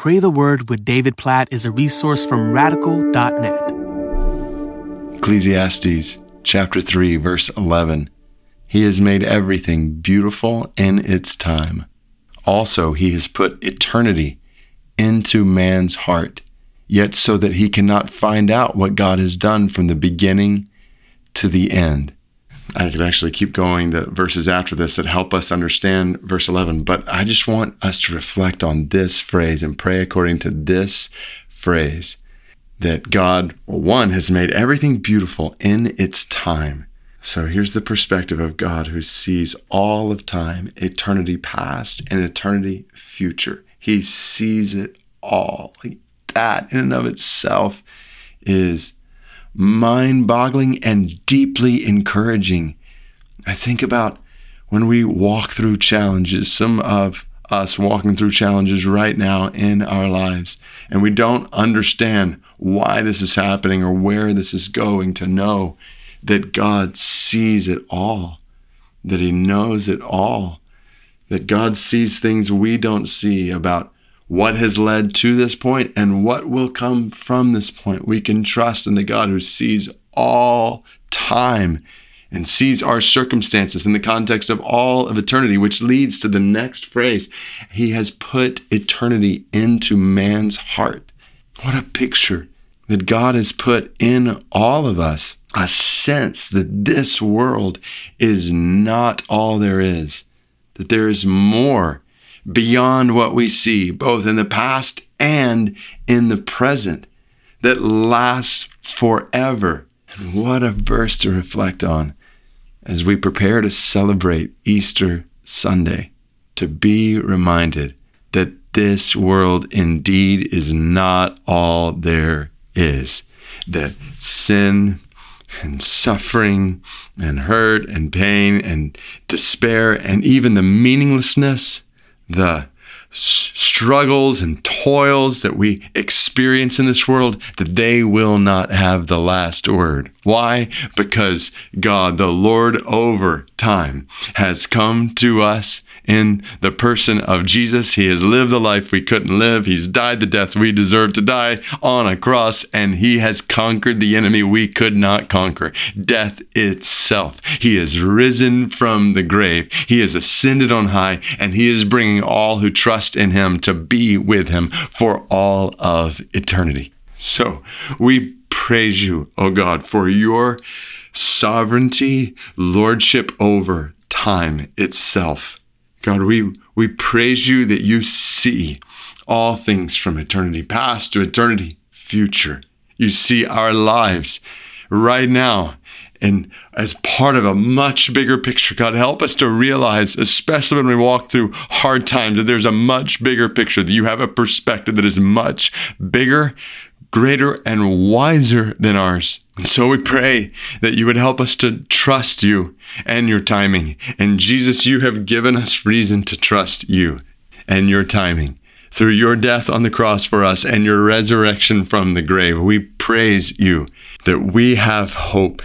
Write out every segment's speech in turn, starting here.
Pray the Word with David Platt is a resource from radical.net. Ecclesiastes chapter 3 verse 11. He has made everything beautiful in its time. Also, he has put eternity into man's heart, yet so that he cannot find out what God has done from the beginning to the end. I could actually keep going the verses after this that help us understand verse 11, but I just want us to reflect on this phrase and pray according to this phrase that God, one, has made everything beautiful in its time. So here's the perspective of God who sees all of time, eternity past and eternity future. He sees it all. Like that in and of itself is mind boggling and deeply encouraging. I think about when we walk through challenges, some of us walking through challenges right now in our lives, and we don't understand why this is happening or where this is going, to know that God sees it all, that He knows it all, that God sees things we don't see about what has led to this point and what will come from this point. We can trust in the God who sees all time and sees our circumstances in the context of all of eternity, which leads to the next phrase. He has put eternity into man's heart. What a picture that God has put in all of us a sense that this world is not all there is, that there is more beyond what we see, both in the past and in the present, that lasts forever. And what a verse to reflect on as we prepare to celebrate Easter Sunday, to be reminded that this world indeed is not all there is, that sin and suffering and hurt and pain and despair and even the meaninglessness the struggles and toils that we experience in this world, that they will not have the last word. Why? Because God, the Lord over time, has come to us in the person of Jesus. He has lived the life we couldn't live. He's died the death we deserve to die on a cross, and he has conquered the enemy we could not conquer death itself. He has risen from the grave. He has ascended on high, and he is bringing all who trust in him to be with him for all of eternity. So we praise you, O God, for your sovereignty, lordship over time itself. God, we, we praise you that you see all things from eternity past to eternity future. You see our lives right now and as part of a much bigger picture. God, help us to realize, especially when we walk through hard times, that there's a much bigger picture, that you have a perspective that is much bigger, greater, and wiser than ours. And so we pray that you would help us to trust you and your timing. And Jesus, you have given us reason to trust you and your timing. Through your death on the cross for us and your resurrection from the grave, we praise you that we have hope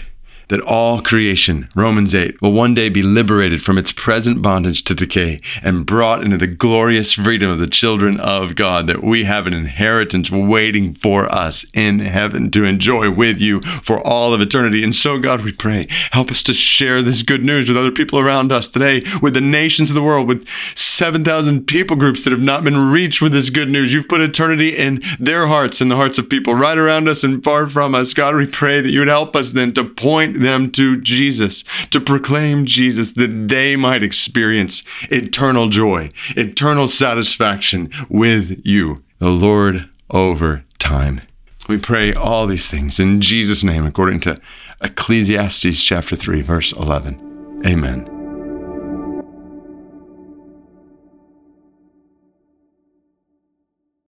that all creation, Romans 8, will one day be liberated from its present bondage to decay and brought into the glorious freedom of the children of God, that we have an inheritance waiting for us in heaven to enjoy with you for all of eternity. And so, God, we pray, help us to share this good news with other people around us today, with the nations of the world, with 7,000 people groups that have not been reached with this good news. You've put eternity in their hearts and the hearts of people right around us and far from us. God, we pray that you would help us then to point them to Jesus, to proclaim Jesus, that they might experience eternal joy, eternal satisfaction with you, the Lord over time. We pray all these things in Jesus' name, according to Ecclesiastes chapter 3, verse 11. Amen.